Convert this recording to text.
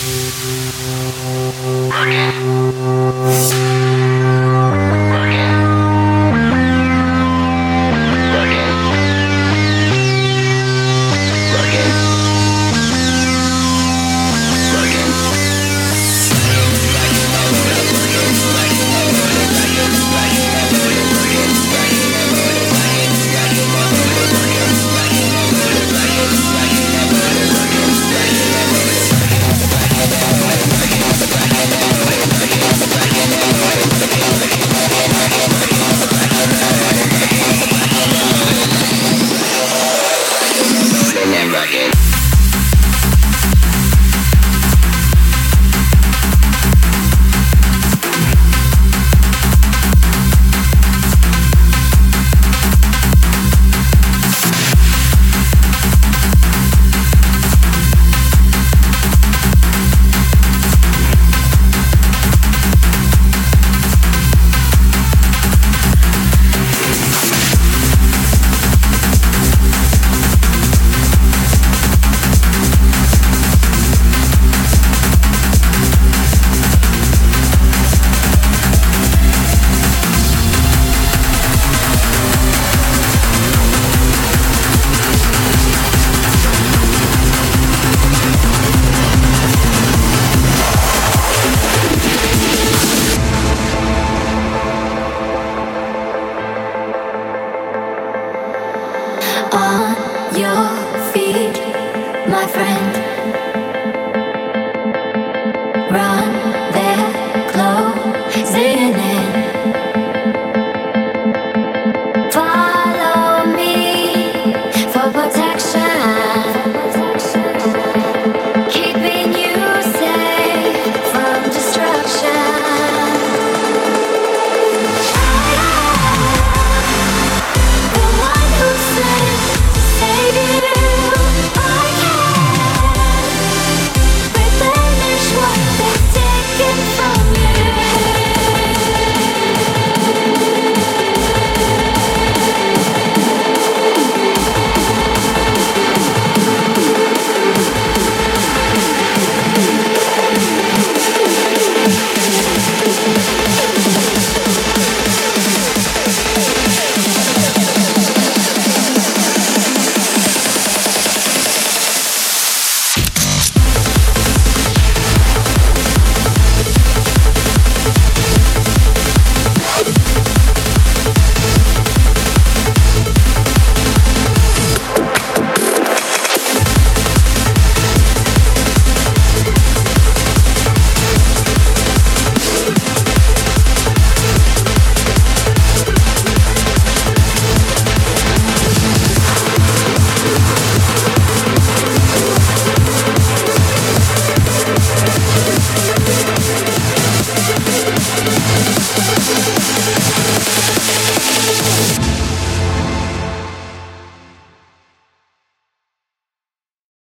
Thank you. rockin'.